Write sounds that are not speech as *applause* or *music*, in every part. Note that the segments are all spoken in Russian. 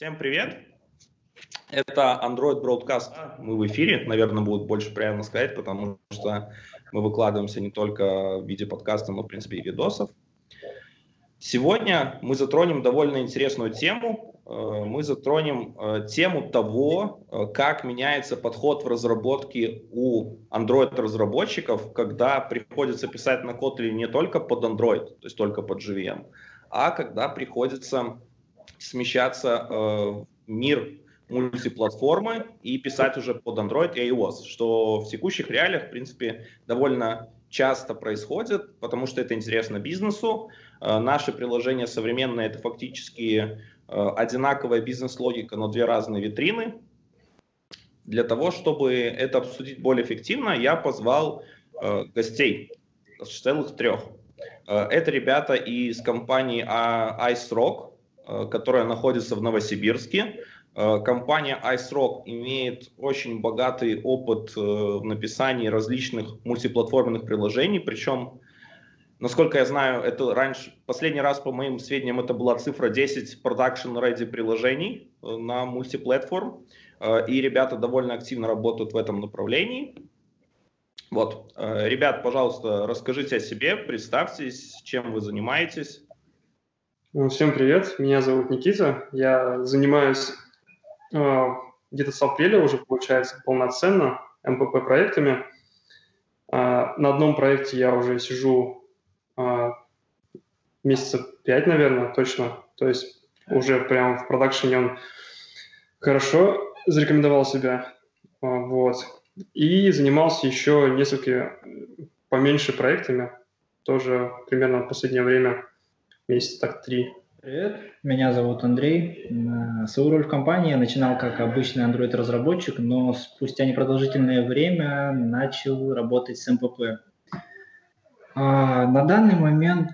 Всем привет! Это Android Broadcast. Мы в эфире, наверное, будет больше правильно сказать, потому что мы выкладываемся не только в виде подкаста, но, в принципе, и видосов. Сегодня мы затронем довольно интересную тему. Э, мы затронем э, тему того, э, как меняется подход в разработке у Android-разработчиков, когда приходится писать на Kotlin не только под Android, то есть только под JVM, а когда приходится смещаться в мир мультиплатформы и писать уже под Android и iOS, что в текущих реалиях, в принципе, довольно часто происходит, потому что это интересно бизнесу. Э, наши приложения современные это фактически э, одинаковая бизнес-логика, но две разные витрины. Для того, чтобы это обсудить более эффективно, я позвал э, гостей, целых трех. Это ребята из компании Ice Rock, которая находится в Новосибирске. Э, компания IceRock имеет очень богатый опыт э, в написании различных мультиплатформенных приложений, причем, насколько я знаю, это раньше, последний раз, по моим сведениям, это была цифра 10 production ready приложений э, на мультиплатформ, и ребята довольно активно работают в этом направлении. Вот, ребят, пожалуйста, расскажите о себе, представьтесь, чем вы занимаетесь. Ну, всем привет, меня зовут Никита, я занимаюсь а, где-то с апреля уже получается полноценно МПП проектами. А, на одном проекте я уже сижу а, месяца пять, наверное, точно. То есть уже прямо в продакшене он хорошо зарекомендовал себя. Вот. И занимался еще несколько поменьше проектами, тоже примерно в последнее время, месяца так три. Привет, меня зовут Андрей. Свою роль в компании я начинал как обычный Android-разработчик, но спустя непродолжительное время начал работать с МПП. А на данный момент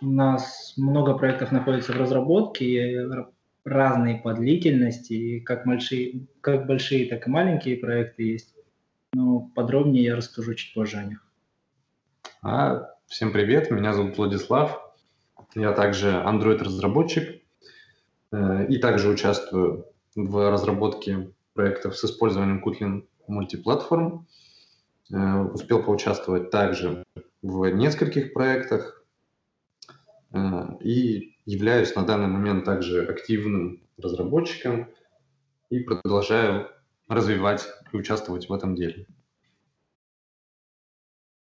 у нас много проектов находится в разработке, разные по длительности, как большие, как большие, так и маленькие проекты есть. Но подробнее я расскажу чуть позже о них. А, всем привет, меня зовут Владислав. Я также Android-разработчик э, и также участвую в разработке проектов с использованием Kotlin мультиплатформ. Э, успел поучаствовать также в нескольких проектах э, и являюсь на данный момент также активным разработчиком и продолжаю развивать и участвовать в этом деле.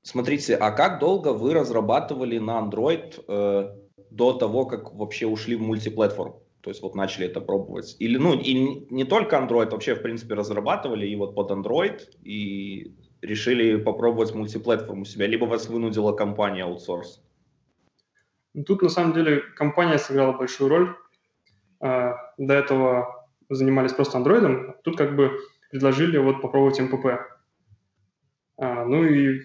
Смотрите, а как долго вы разрабатывали на Android до того, как вообще ушли в мультиплатформ? То есть вот начали это пробовать. Или, ну, и не только Android, вообще, в принципе, разрабатывали и вот под Android, и решили попробовать мультиплатформу себя, либо вас вынудила компания аутсорс? Ну, тут, на самом деле, компания сыграла большую роль. А, до этого занимались просто Android, тут как бы предложили вот попробовать МПП. А, ну и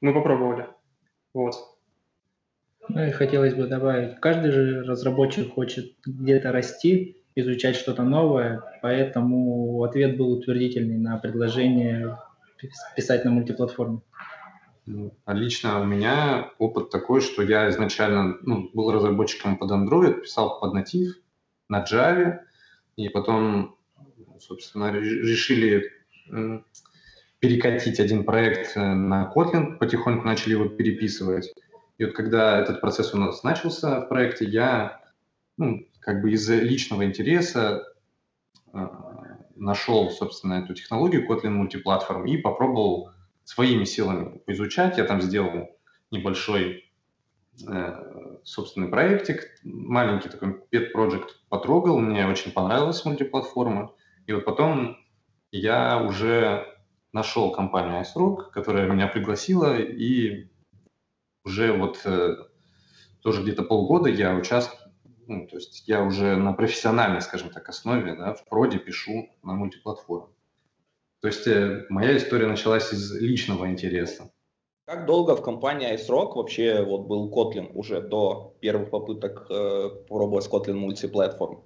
мы попробовали. Вот. Ну и хотелось бы добавить, каждый же разработчик хочет где-то расти, изучать что-то новое, поэтому ответ был утвердительный на предложение писать на мультиплатформе. Ну, а лично у меня опыт такой, что я изначально ну, был разработчиком под Android, писал под натив на Java, и потом, собственно, решили перекатить один проект э, на Kotlin, потихоньку начали его переписывать. И вот когда этот процесс у нас начался в проекте, я ну, как бы из личного интереса э, нашел, собственно, эту технологию Kotlin мультиплатформ и попробовал своими силами изучать. Я там сделал небольшой э, собственный проектик, маленький такой pet project потрогал, мне очень понравилась мультиплатформа. И вот потом я уже нашел компанию iSrock, которая меня пригласила, и уже вот э, тоже где-то полгода я участвую, ну, то есть я уже на профессиональной, скажем так, основе, да, в проде пишу на мультиплатформе. То есть э, моя история началась из личного интереса. Как долго в компании iSrock вообще вот был Kotlin уже до первых попыток э, пробовать Kotlin мультиплатформ?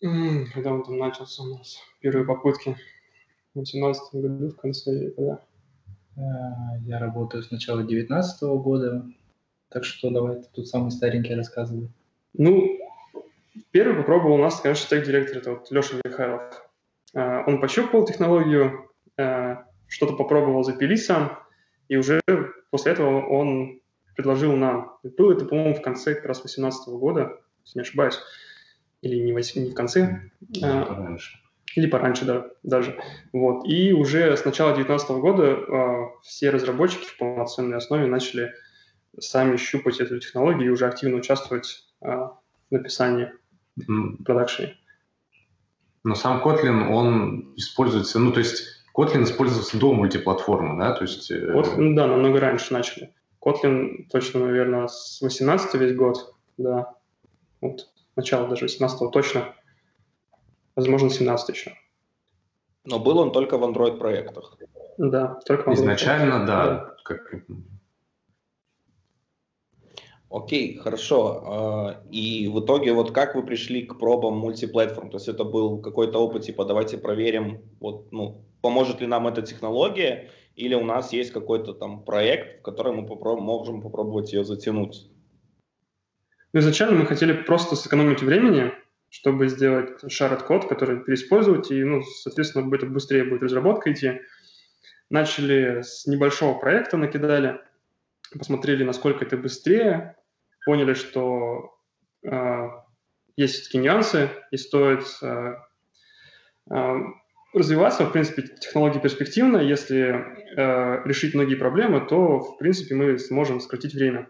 Когда он там начался у нас, первые попытки? в 2018 году, в конце, когда? Э, я работаю с начала 2019 года, так что давай ты тут самый старенький рассказывай. Ну, Первый попробовал у нас, конечно, тег-директор, это вот Леша Михайлов. Э, он пощупал технологию, э, что-то попробовал запилить сам, и уже после этого он предложил нам. Было это, по-моему, в конце как раз 2018 года, если не ошибаюсь, или не, в, конце. Или а. Или пораньше, да, даже. Вот. И уже с начала 2019 года э, все разработчики в полноценной основе начали сами щупать эту технологию и уже активно участвовать э, в написании mm. продакшене. Но сам Kotlin, он используется, ну, то есть Kotlin используется до мультиплатформы, да? То есть... Kotlin, ну да, намного раньше начали. Kotlin точно, наверное, с 18 весь год, да. Вот, начало даже 18 точно. Возможно, 17 еще. Но был он только в Android-проектах. Да, только в Android Изначально, да. да. Как... Окей, хорошо. А, и в итоге вот как вы пришли к пробам мультиплатформ? То есть это был какой-то опыт, типа давайте проверим, вот, ну, поможет ли нам эта технология, или у нас есть какой-то там проект, в который мы попро- можем попробовать ее затянуть? Ну, изначально мы хотели просто сэкономить времени, чтобы сделать shared код, который переиспользовать, и, ну, соответственно, это быстрее будет разработка идти. Начали с небольшого проекта, накидали, посмотрели, насколько это быстрее, поняли, что э, есть все-таки нюансы, и стоит э, э, развиваться. В принципе, технология перспективна. Если э, решить многие проблемы, то, в принципе, мы сможем сократить время.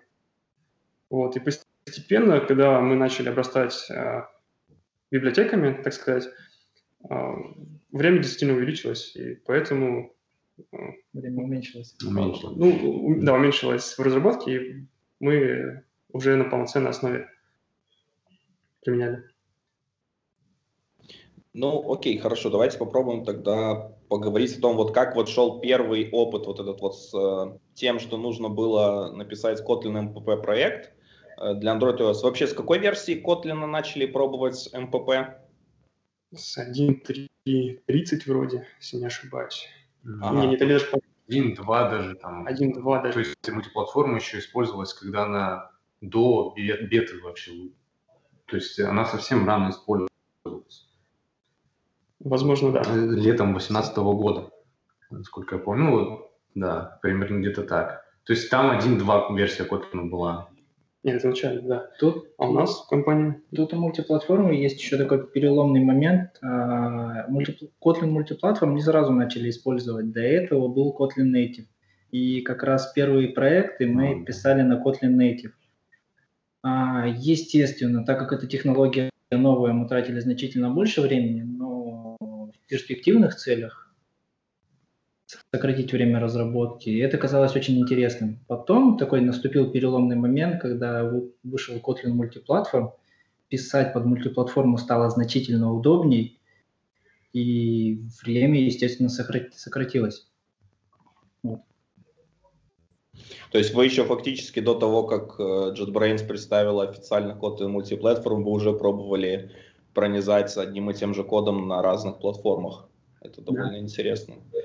Вот. И постепенно, когда мы начали обрастать э, библиотеками, так сказать, а, время действительно увеличилось, и поэтому... А, время уменьшилось. уменьшилось. Ну, да, уменьшилось в разработке, и мы уже на полноценной основе применяли. Ну, окей, хорошо, давайте попробуем тогда поговорить о том, вот как вот шел первый опыт вот этот вот с э, тем, что нужно было написать Kotlin MPP проект, Э, для Android OS. Вообще, с какой версии Kotlin начали пробовать МПП? С 1.30 вроде, если не ошибаюсь. Ага. Не, не, даже 1.2 даже там. 1.2 даже. То есть мультиплатформа еще использовалась, когда она до беты вообще. То есть она совсем рано использовалась. Возможно, да. Летом 2018 года, насколько я помню. Ну, да, примерно где-то так. То есть там 1.2 версия Kotlin была. Нет, изначально, да. Тут, а у нас в компании? Тут у мультиплатформы есть еще такой переломный момент. А, Kotlin мультиплатформ не сразу начали использовать. До этого был Kotlin Native. И как раз первые проекты мы писали на Kotlin Native. А, естественно, так как эта технология новая, мы тратили значительно больше времени, но в перспективных целях сократить время разработки. И это казалось очень интересным. Потом такой наступил переломный момент, когда вышел Kotlin мультиплатформ, писать под мультиплатформу стало значительно удобней, и время, естественно, сократилось. Вот. То есть вы еще фактически до того, как э, JetBrains представила официально Kotlin мультиплатформ, вы уже пробовали пронизать одним и тем же кодом на разных платформах. Это довольно да. интересно. Да,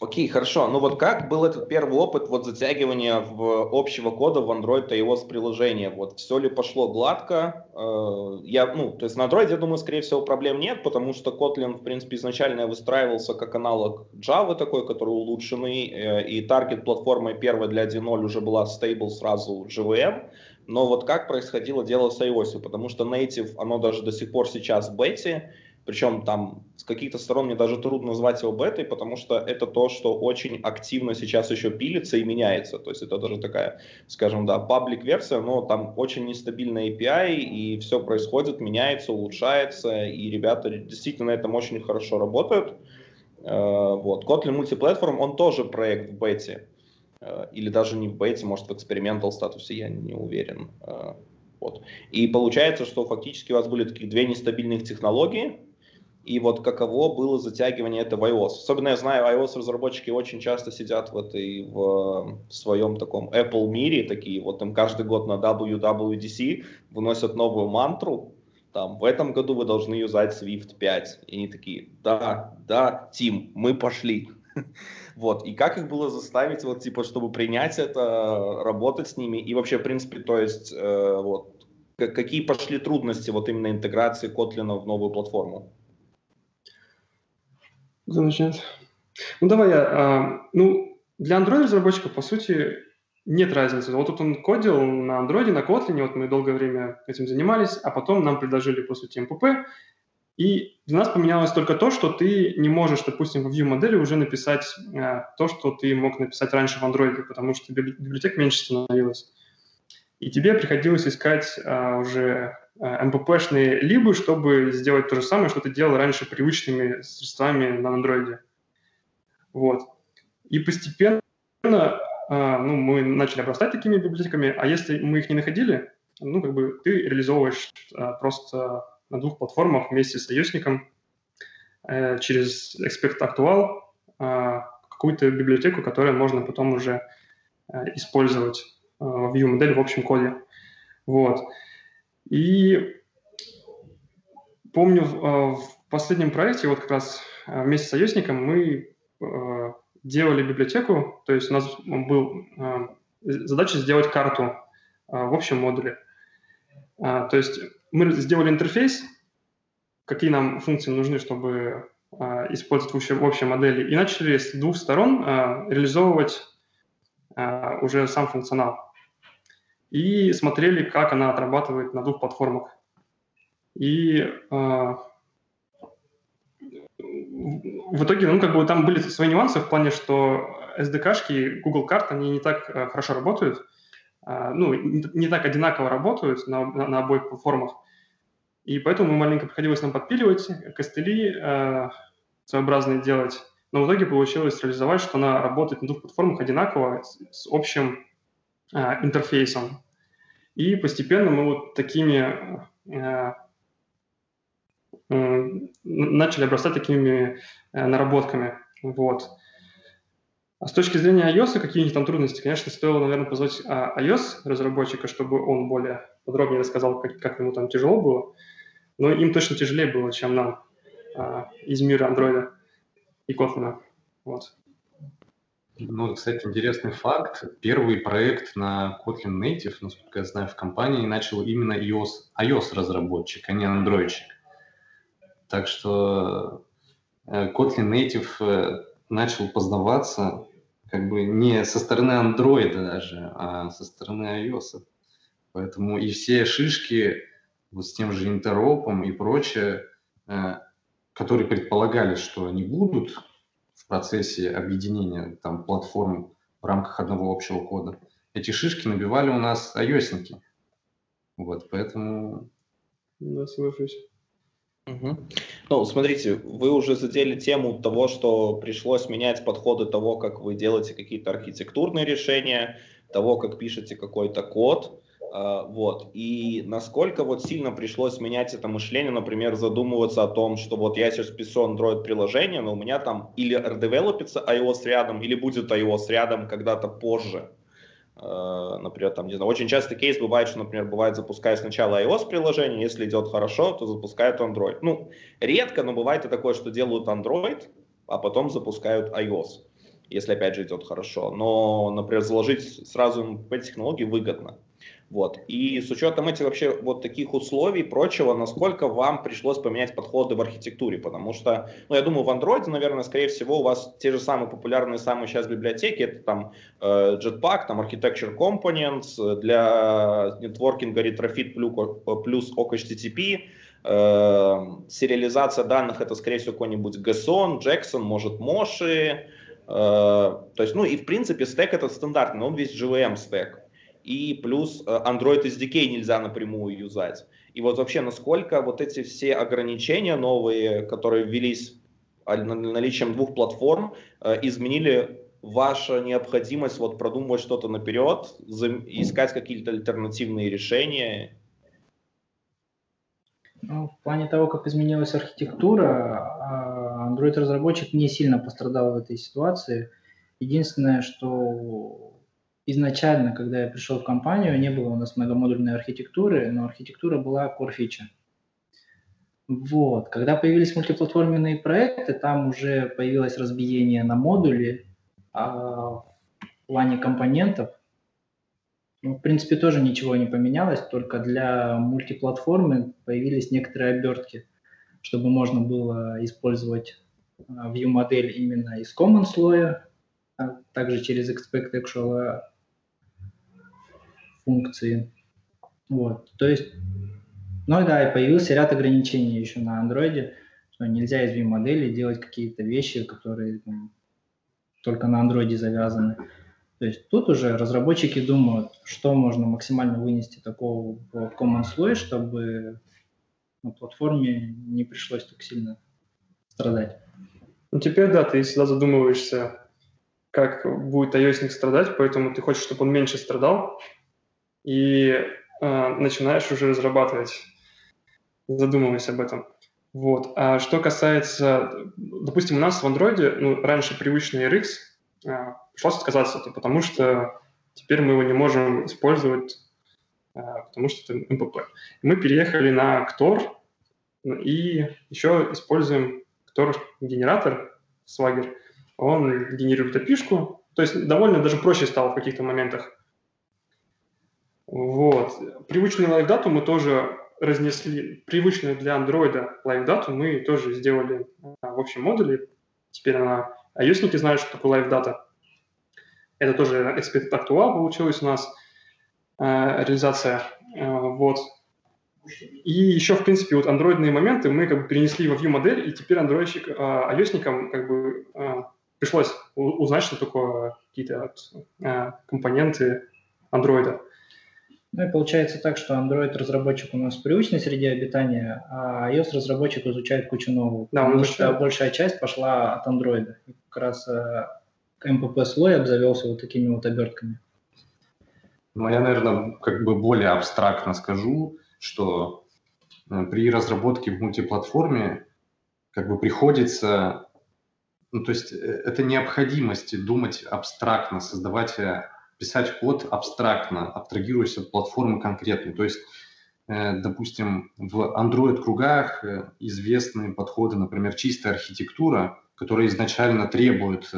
Окей, хорошо. Ну вот как был этот первый опыт вот затягивания в общего кода в Android и iOS приложения? Вот все ли пошло гладко? Э, я, ну, то есть на Android, я думаю, скорее всего, проблем нет, потому что Kotlin, в принципе, изначально выстраивался как аналог Java такой, который улучшенный, э, и таргет платформой первой для 1.0 уже была stable сразу JVM. Но вот как происходило дело с iOS? Потому что Native, оно даже до сих пор сейчас в бете, причем там с каких-то сторон мне даже трудно назвать его бетой, потому что это то, что очень активно сейчас еще пилится и меняется. То есть это даже такая, скажем, да, паблик версия, но там очень нестабильная API, и все происходит, меняется, улучшается, и ребята действительно на этом очень хорошо работают. Э, вот. Kotlin Multiplatform, он тоже проект в бете. Э, или даже не в бете, может в экспериментал статусе, я не уверен. Э, вот. И получается, что фактически у вас были такие две нестабильных технологии, и вот каково было затягивание этого iOS. Особенно я знаю, iOS-разработчики очень часто сидят в этой, в, в своем таком Apple мире, такие вот им каждый год на WWDC выносят новую мантру, там, в этом году вы должны юзать Swift 5. И они такие, да, да, Тим, мы пошли. *laughs* Вот, и как их было заставить, вот, типа, чтобы принять это, работать с ними, и вообще, в принципе, то есть, э, вот, какие пошли трудности вот именно интеграции Kotlin в новую платформу? Начнет? Ну, давай я. А, ну, для Android разработчиков, по сути, нет разницы. Вот тут он кодил на Android, на Kotlin, вот мы долгое время этим занимались, а потом нам предложили, по сути, MPP, и для нас поменялось только то, что ты не можешь, допустим, в Vue-модели уже написать э, то, что ты мог написать раньше в Android, потому что библиотек меньше становилось. И тебе приходилось искать э, уже MPP-шные либо, чтобы сделать то же самое, что ты делал раньше привычными средствами на Android. Вот. И постепенно э, ну, мы начали обрастать такими библиотеками, а если мы их не находили, ну, как бы ты реализовываешь э, просто на двух платформах вместе с э, через Expect Actual э, какую-то библиотеку, которую можно потом уже э, использовать э, в Vue-модель в общем коде. Вот. И помню, в, в последнем проекте, вот как раз э, вместе с ios мы э, делали библиотеку, то есть у нас был э, задача сделать карту э, в общем модуле. Э, то есть мы сделали интерфейс, какие нам функции нужны, чтобы использовать в общей, модели, и начали с двух сторон реализовывать уже сам функционал. И смотрели, как она отрабатывает на двух платформах. И в итоге, ну, как бы там были свои нюансы в плане, что SDK-шки, Google карт, они не так хорошо работают, ну, не так одинаково работают на, на, на обоих платформах. И поэтому маленько приходилось нам подпиливать, костыли э, своеобразные делать. Но в итоге получилось реализовать, что она работает на двух платформах одинаково, с, с общим э, интерфейсом. И постепенно мы вот такими э, э, начали обрастать такими э, наработками. Вот. А с точки зрения iOS, какие-нибудь там трудности, конечно, стоило, наверное, позвать а, iOS-разработчика, чтобы он более подробнее рассказал, как, как ему там тяжело было. Но им точно тяжелее было, чем нам а, из мира андроида и Kotlin. Вот. Ну, кстати, интересный факт. Первый проект на Kotlin Native, насколько я знаю, в компании начал именно iOS, iOS-разработчик, а не андроидчик. Так что э, Kotlin Native э, начал познаваться как бы не со стороны андроида даже, а со стороны iOS. Поэтому и все шишки вот с тем же интеропом и прочее, э, которые предполагали, что они будут процессе объединения там, платформ в рамках одного общего кода, эти шишки набивали у нас ios Вот, поэтому... Да, соглашусь. Угу. Ну, смотрите, вы уже задели тему того, что пришлось менять подходы того, как вы делаете какие-то архитектурные решения, того, как пишете какой-то код. А, вот. И насколько вот сильно пришлось менять это мышление, например, задумываться о том, что вот я сейчас пишу Android приложение, но у меня там или редевелопится iOS рядом, или будет iOS рядом когда-то позже. А, например, там, не знаю, очень часто кейс бывает, что, например, бывает, запуская сначала iOS приложение, если идет хорошо, то запускают Android. Ну, редко, но бывает и такое, что делают Android, а потом запускают iOS, если, опять же, идет хорошо. Но, например, заложить сразу по технологии выгодно. Вот. И с учетом этих вообще вот таких условий и прочего, насколько вам пришлось поменять подходы в архитектуре? Потому что, ну, я думаю, в Android, наверное, скорее всего, у вас те же самые популярные самые сейчас библиотеки, это там э, Jetpack, там Architecture Components, для нетворкинга Retrofit плюс OHTTP, э, сериализация данных, это, скорее всего, какой-нибудь GSON, Jackson, может, Moshi, э, то есть, ну, и, в принципе, стек этот стандартный, он весь JVM стек и плюс э, Android SDK нельзя напрямую юзать. И вот вообще, насколько вот эти все ограничения новые, которые ввелись наличием двух платформ, э, изменили ваша необходимость вот продумывать что-то наперед, искать какие-то альтернативные решения? Ну, в плане того, как изменилась архитектура, а, Android-разработчик не сильно пострадал в этой ситуации. Единственное, что изначально, когда я пришел в компанию, не было у нас многомодульной архитектуры, но архитектура была core feature. Вот. Когда появились мультиплатформенные проекты, там уже появилось разбиение на модули а в плане компонентов. Ну, в принципе, тоже ничего не поменялось, только для мультиплатформы появились некоторые обертки, чтобы можно было использовать а, view-модель именно из common слоя, а также через expect actual функции. Вот, то есть, ну да, и появился ряд ограничений еще на андроиде, что нельзя из view-модели делать какие-то вещи, которые там, только на андроиде завязаны. То есть тут уже разработчики думают, что можно максимально вынести такого в common слой, чтобы на платформе не пришлось так сильно страдать. Ну теперь да, ты всегда задумываешься, как будет iOS страдать, поэтому ты хочешь, чтобы он меньше страдал, и э, начинаешь уже разрабатывать, задумываясь об этом. Вот. А что касается, допустим, у нас в Android, ну, раньше привычный RX, э, пришлось отказаться, это потому что теперь мы его не можем использовать, а, потому что это МПП. Мы переехали на Ктор и еще используем Ктор-генератор Swagger. Он генерирует api то есть довольно даже проще стало в каких-то моментах. Вот. Привычную лайфдату мы тоже разнесли. Привычную для Android лайфдату мы тоже сделали а, в общем модуле. Теперь она... iOS знают, что такое лайфдата. Это тоже Expected Actual получилась у нас э, реализация. Э, вот. И еще, в принципе, вот андроидные моменты мы как бы перенесли во Vue модель, и теперь андроидщик, э, как бы э, пришлось узнать, что такое какие-то э, компоненты андроида. Ну и получается так, что Android-разработчик у нас в привычной среде обитания, а iOS-разработчик изучает кучу нового. Да, потому что большая часть пошла от Android. И как раз э, МПП-слой обзавелся вот такими вот обертками? Ну, я, наверное, как бы более абстрактно скажу, что э, при разработке в мультиплатформе как бы приходится, ну, то есть э, это необходимость думать абстрактно, создавать, э, писать код абстрактно, абстрагируясь от платформы конкретной. То есть, допустим, в Android-кругах известны подходы, например, чистая архитектура, которая изначально требует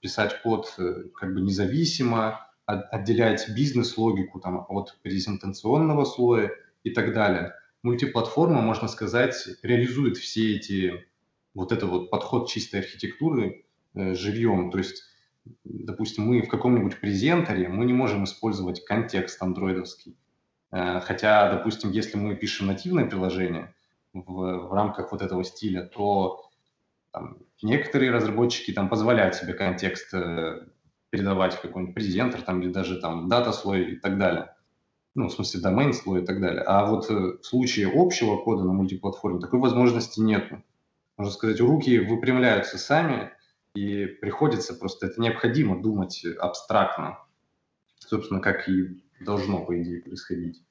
писать код э, как бы независимо, отделять бизнес-логику там, от презентационного слоя и так далее. Мультиплатформа, можно сказать, реализует все эти, вот это вот подход чистой архитектуры э, живьем. То есть, допустим, мы в каком-нибудь презентере, мы не можем использовать контекст андроидовский. Э, хотя, допустим, если мы пишем нативное приложение в, в рамках вот этого стиля, то там, некоторые разработчики там позволяют себе контекст э, передавать в какой-нибудь презентер там, или даже там дата слой и так далее. Ну, в смысле, домен слой и так далее. А вот э, в случае общего кода на мультиплатформе такой возможности нет. Можно сказать, руки выпрямляются сами, и приходится просто, это необходимо думать абстрактно. Собственно, как и должно, по идее, происходить.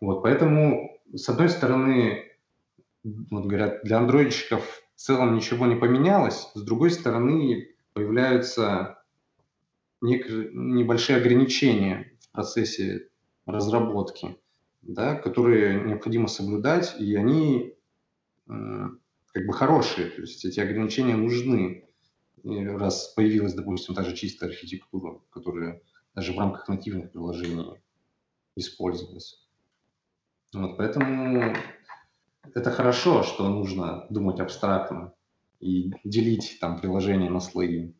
Вот, поэтому, с одной стороны, вот говорят, для андроидщиков в целом ничего не поменялось. С другой стороны, появляются небольшие ограничения в процессе разработки, да, которые необходимо соблюдать, и они как бы хорошие, то есть эти ограничения нужны, раз появилась, допустим, та же чистая архитектура, которая даже в рамках нативных приложений использовалась. Вот, поэтому это хорошо, что нужно думать абстрактно и делить там приложение на слои.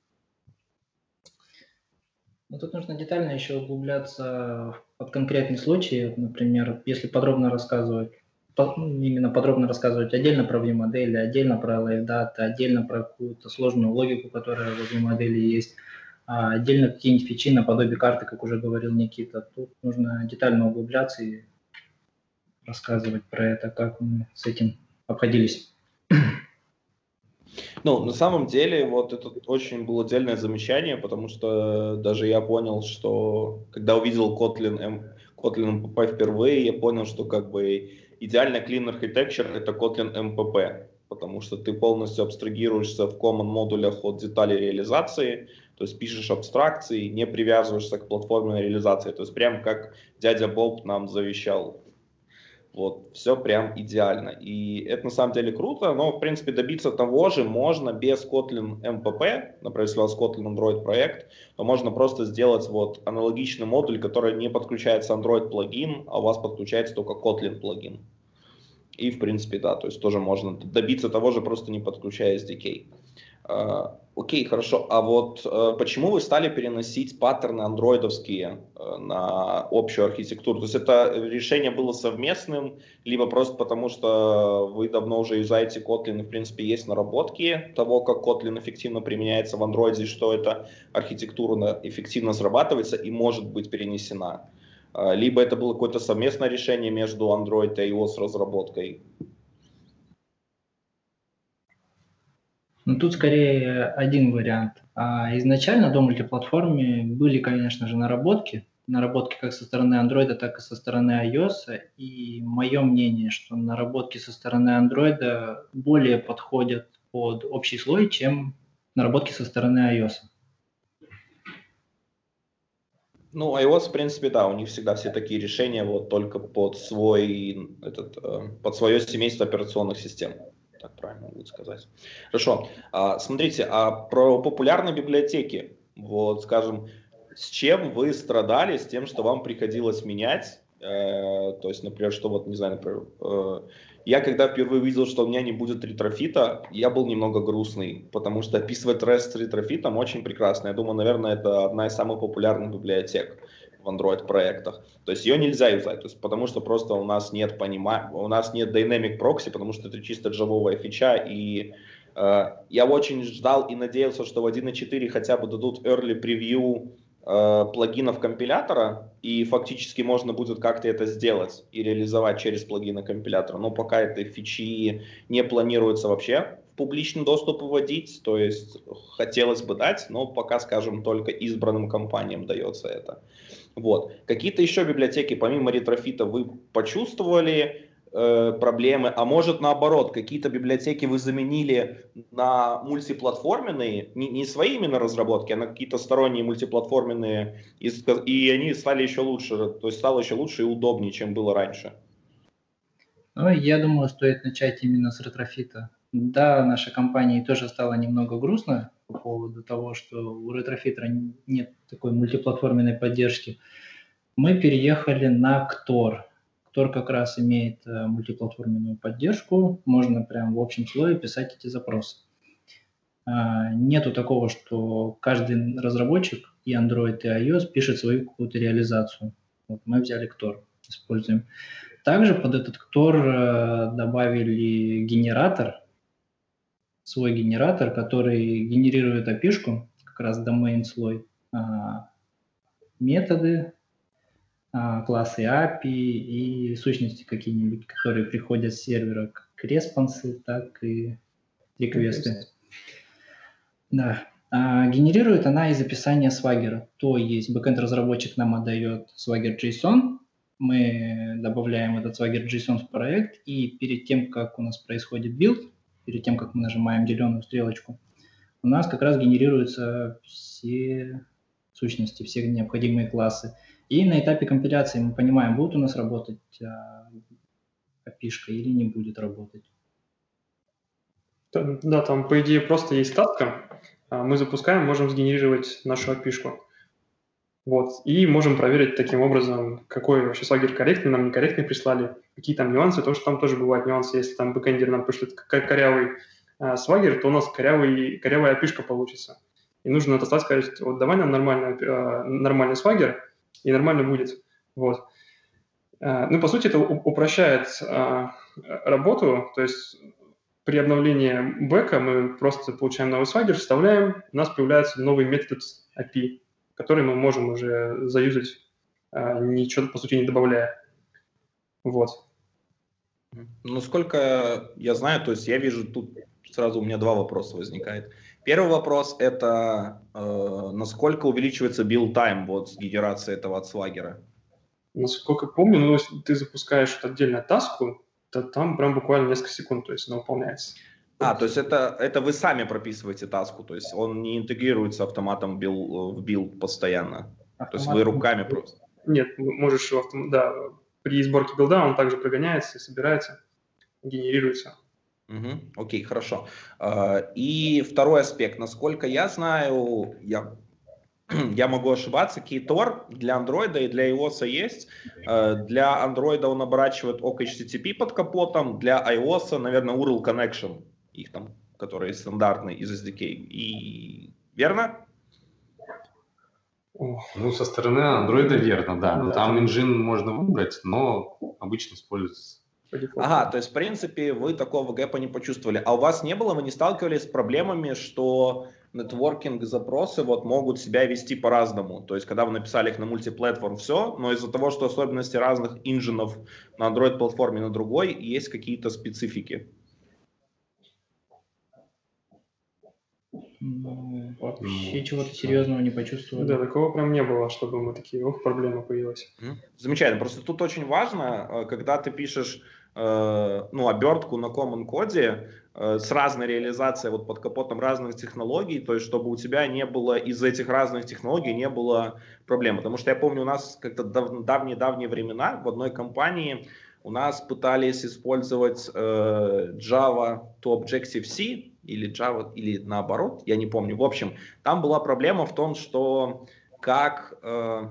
Ну, тут нужно детально еще углубляться под конкретный случай. Например, если подробно рассказывать, именно подробно рассказывать отдельно про view-модели, отдельно про лайфдаты, отдельно про какую-то сложную логику, которая в view-модели есть, а отдельно какие-нибудь фичи наподобие карты, как уже говорил Никита. Тут нужно детально углубляться и рассказывать про это, как мы с этим обходились. Ну, на самом деле, вот это очень было отдельное замечание, потому что даже я понял, что когда увидел Kotlin, M, Kotlin MPP впервые, я понял, что как бы идеальная clean architecture это Kotlin MPP, потому что ты полностью абстрагируешься в common модулях от деталей реализации, то есть пишешь абстракции, не привязываешься к платформенной реализации, то есть прям как дядя Боб нам завещал Вот, все прям идеально. И это на самом деле круто, но, в принципе, добиться того же можно без Kotlin MPP, например, если у вас Kotlin Android проект, то можно просто сделать вот аналогичный модуль, который не подключается Android плагин, а у вас подключается только Kotlin плагин. И, в принципе, да, то есть тоже можно добиться того же, просто не подключая SDK. А, окей, хорошо. А вот э, почему вы стали переносить паттерны андроидовские э, на общую архитектуру? То есть это решение было совместным, либо просто потому, что вы давно уже юзаете Kotlin, и в принципе есть наработки того, как Kotlin эффективно применяется в андроиде, что эта архитектура эффективно срабатывается и может быть перенесена? А, либо это было какое-то совместное решение между Android и iOS разработкой? Ну, тут скорее один вариант. А изначально до мультиплатформе были, конечно же, наработки. Наработки как со стороны Android, так и со стороны iOS. И мое мнение, что наработки со стороны Android более подходят под общий слой, чем наработки со стороны iOS. Ну, iOS, в принципе, да, у них всегда все такие решения вот только под свой, этот, э, под свое семейство операционных систем так правильно будет сказать. Хорошо. А, смотрите, а про популярные библиотеки, вот, скажем, с чем вы страдали, с тем, что вам приходилось менять? Э, то есть, например, что вот, не знаю, например, э, я когда впервые увидел, что у меня не будет Retrofit а, я был немного грустный, потому что описывать REST с Retrofit ом очень прекрасно. Я думаю, наверное, это одна из самых популярных библиотек в Android проектах. То есть ее нельзя юзать, то есть, потому что просто у нас нет понимания, у нас нет Dynamic Proxy, потому что это чисто джавовая фича, и э, я очень ждал и надеялся, что в 1.4 хотя бы дадут early preview э, плагинов компилятора, и фактически можно будет как-то это сделать и реализовать через плагины компилятора. Но пока этой фичи не планируется вообще в публичный доступ вводить, то есть хотелось бы дать, но пока, скажем, только избранным компаниям дается это. Вот. Какие-то еще библиотеки, помимо ретрофита, вы почувствовали э, проблемы, а может наоборот, какие-то библиотеки вы заменили на мультиплатформенные, не, не свои именно разработки, а на какие-то сторонние мультиплатформенные, и, и они стали еще лучше, то есть стало еще лучше и удобнее, чем было раньше. Ну, я думаю, стоит начать именно с Retrofit а. Да, нашей компании тоже стало немного грустно по поводу того, что у Retrofit а нет такой мультиплатформенной поддержки. Мы переехали на Ktor. Ktor как раз имеет э, мультиплатформенную поддержку. Можно прям в общем слое писать эти запросы. А, нету такого, что каждый разработчик и Android, и iOS пишет свою какую-то реализацию. Вот мы взяли Ктор, используем. Также под этот Ктор э, добавили генератор, свой генератор, который генерирует api как раз domain слой, а, методы, а, классы API и сущности какие-нибудь, которые приходят с сервера, как респонсы, так и реквесты. Да. А, генерирует она из описания Swagger. То есть backend разработчик нам отдает Swagger JSON, мы добавляем этот Swagger JSON в проект, и перед тем, как у нас происходит билд, перед тем, как мы нажимаем зеленую стрелочку, у нас как раз генерируются все сущности, все необходимые классы. И на этапе компиляции мы понимаем, будет у нас работать а, или не будет работать. Да, там, по идее, просто есть таска. А, мы запускаем, можем сгенерировать нашу API. Вот. И можем проверить таким образом, какой вообще Swagger корректный, нам некорректный прислали, какие там нюансы, потому что там тоже бывают нюансы. Если там бэкэндер нам пришлет корявый э, Swagger, то у нас корявый, корявая API шка получится. И нужно отослать, сказать, вот давай нам нормальный, э, нормальный Swagger, и нормально будет. Вот. Э, ну, по сути, это упрощает э, работу, то есть при обновлении бэка мы просто получаем новый Swagger, вставляем, у нас появляется новый метод API, который мы можем уже заюзать, а, ничего, по сути, не добавляя. Вот. Ну, сколько я знаю, то есть я вижу тут сразу у меня два вопроса возникает. Первый вопрос это э, насколько увеличивается time вот с генерацией этого от свагера? Насколько помню, ну, если ты запускаешь отдельно таску, то там прям буквально несколько секунд, то есть она выполняется. А, то есть это, это вы сами прописываете таску, то есть он не интегрируется автоматом в билд, в билд постоянно. Автомат... То есть вы руками просто. Нет, можешь его, да, при сборке билда он также прогоняется, собирается, генерируется. Угу, окей, хорошо. А, и второй аспект. Насколько я знаю, я, *clears throat* я могу ошибаться, Ktor для Android и для iOS есть. А, для Android он оборачивает OkHttp под капотом, для iOS, наверное, URL Connection, их там, который стандартный из SDK. И верно? Ну, со стороны Android верно, да. да. Там engine можно выбрать, но обычно используется Ага, то есть, в принципе, вы такого гэпа не почувствовали. А у вас не было, вы не сталкивались с проблемами, что нетворкинг-запросы вот могут себя вести по-разному. То есть, когда вы написали их на мультиплатформ, все, но из-за того, что особенности разных инжинов на Android-платформе на другой, есть какие-то специфики. Ну, вообще чего-то серьезного не почувствовали. Да, такого прям не было, чтобы мы такие, ох, проблема появилась. Замечательно. Просто тут очень важно, э, когда ты пишешь э, ну, обертку на Common коде э, с разной реализацией вот под капотом разных технологий, то есть чтобы у тебя не было из этих разных технологий не было проблем. Потому что я помню, у нас как-то давние-давние времена в одной компании у нас пытались использовать э, Java to Objective-C, или Java, или наоборот, я не помню. В общем, там была проблема в том, что как, э,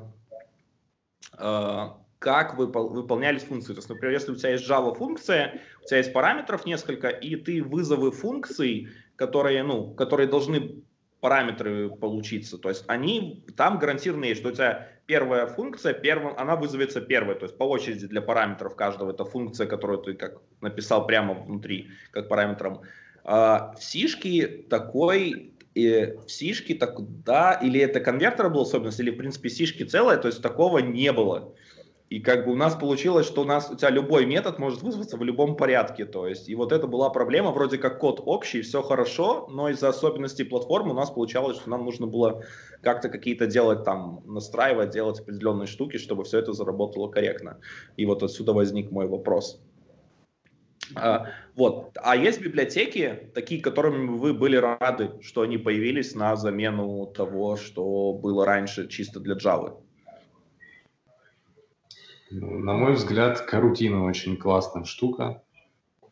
э, как выпол, выполнялись функции. То есть, например, если у тебя есть Java функция, у тебя есть параметров несколько, и ты вызовы функций, которые, ну, которые должны параметры получиться. То есть они там гарантированно есть, что у тебя первая функция, первым, она вызовется первой, то есть по очереди для параметров каждого. Это функция, которую ты как написал прямо внутри, как параметром. А, в сишке такой и в сишке так, да, или это конвертер был особенность, или в принципе сишки целая, то есть такого не было. И как бы у нас получилось, что у нас у тебя любой метод может вызваться в любом порядке, то есть и вот это была проблема, вроде как код общий, все хорошо, но из-за особенностей платформы у нас получалось, что нам нужно было как-то какие-то делать там, настраивать, делать определенные штуки, чтобы все это заработало корректно. И вот отсюда возник мой вопрос. А, вот. А есть библиотеки, такие, которыми вы были рады, что они появились на замену того, что было раньше чисто для Java? Ну, на мой взгляд, карутина очень классная штука,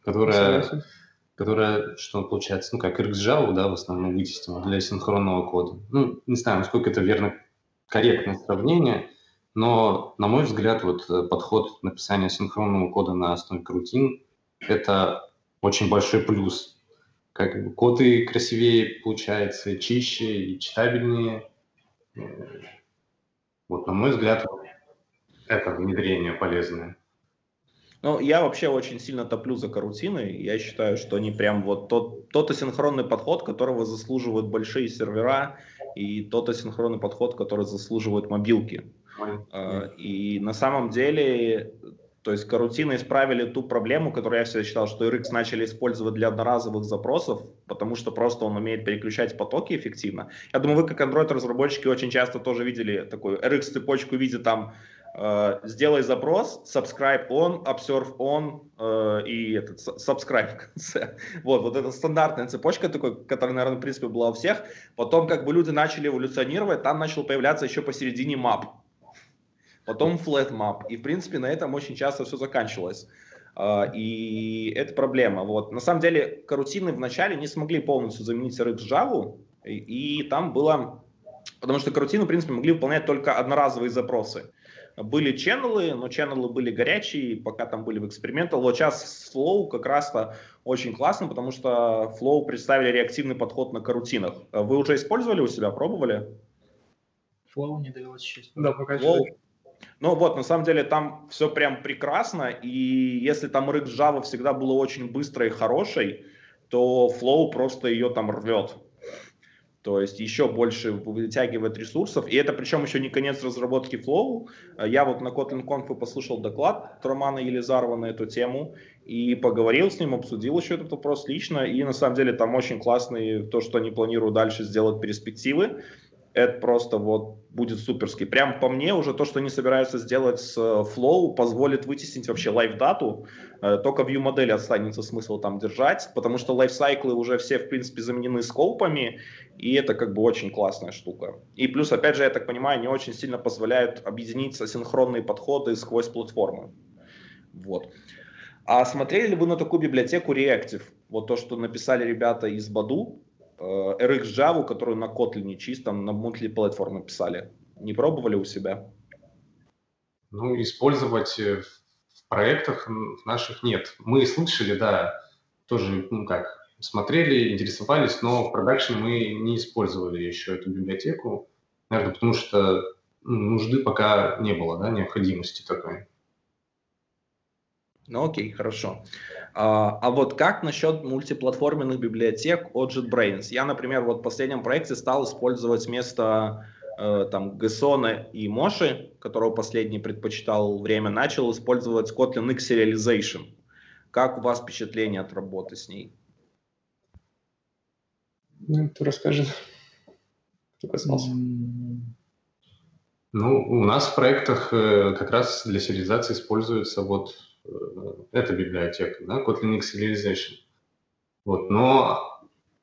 которая, которая, что получается, ну, как RxJava, да, в основном вытестила для синхронного кода. Ну, не знаю, насколько это верно, корректное сравнение, но, на мой взгляд, вот э, подход написания синхронного кода на основе карутин это очень большой плюс. Как бы коды красивее получается, чище и читабельнее. Вот, на мой взгляд, это внедрение полезное. Ну, я вообще очень сильно топлю за карутины. Я считаю, что они прям вот тот, тот асинхронный подход, которого заслуживают большие сервера, и тот асинхронный подход, который заслуживают мобилки. Uh, и на самом деле то есть карутины исправили ту проблему, которую я всегда считал, что RX начали использовать для одноразовых запросов, потому что просто он умеет переключать потоки эффективно. Я думаю, вы как Android-разработчики очень часто тоже видели такую RX-цепочку в виде там сделай запрос, subscribe on, observe on э, и этот subscribe в конце. *laughs* Вот, вот это стандартная цепочка такой, которая, наверное, в принципе была у всех. Потом как бы люди начали эволюционировать, там начал появляться еще посередине map потом flat map. И, в принципе, на этом очень часто все заканчивалось. Uh, и это проблема. Вот. На самом деле, карутины вначале не смогли полностью заменить RX Java, и, и там было... Потому что карутины, в принципе, могли выполнять только одноразовые запросы. Были ченнелы, но ченнелы были горячие, пока там были в экспериментах. Вот сейчас Flow как раз-то очень классно, потому что Flow представили реактивный подход на карутинах. Вы уже использовали у себя, пробовали? Flow не довелось еще Да, пока Flow, ну вот, на самом деле там все прям прекрасно, и если там RX Java всегда была очень быстрой и хорошей, то Flow просто ее там рвет. То есть еще больше вытягивает ресурсов. И это причем еще не конец разработки Flow. Я вот на Kotlin Conf послушал доклад Романа Елизарова на эту тему и поговорил с ним, обсудил еще этот вопрос лично. И на самом деле там очень классные то, что они планируют дальше сделать перспективы это просто вот будет суперский. Прям по мне уже то, что они собираются сделать с э, Flow, позволит вытеснить вообще лайфдату. Э, только view модели останется смысл там держать, потому что лайфсайклы уже все, в принципе, заменены скопами, и это как бы очень классная штука. И плюс, опять же, я так понимаю, они очень сильно позволяют объединить асинхронные подходы сквозь платформы. Вот. А смотрели ли вы на такую библиотеку Reactive? Вот то, что написали ребята из Баду, э, RX Java, которую на Kotlin чистом, на мультиплатформ написали. Не пробовали у себя? Ну, использовать э, в проектах наших нет. Мы слышали, да, тоже, ну как, смотрели, интересовались, но в продакшене мы не использовали еще эту библиотеку, наверное, потому что ну, нужды пока не было, да, необходимости такой. Ну окей, хорошо. А, а вот как насчет мультиплатформенных библиотек от JetBrains? Я, например, вот в последнем проекте стал использовать вместо э, там Гессона и Моши, которого последний предпочитал время, начал использовать Kotlin X Serialization. Как у вас впечатление от работы с ней? Ну, ты расскажи. Кто касался? Ну, у нас в проектах э, как раз для сериализации используется вот э, эта библиотека, да, Kotlin Serialization. Вот, но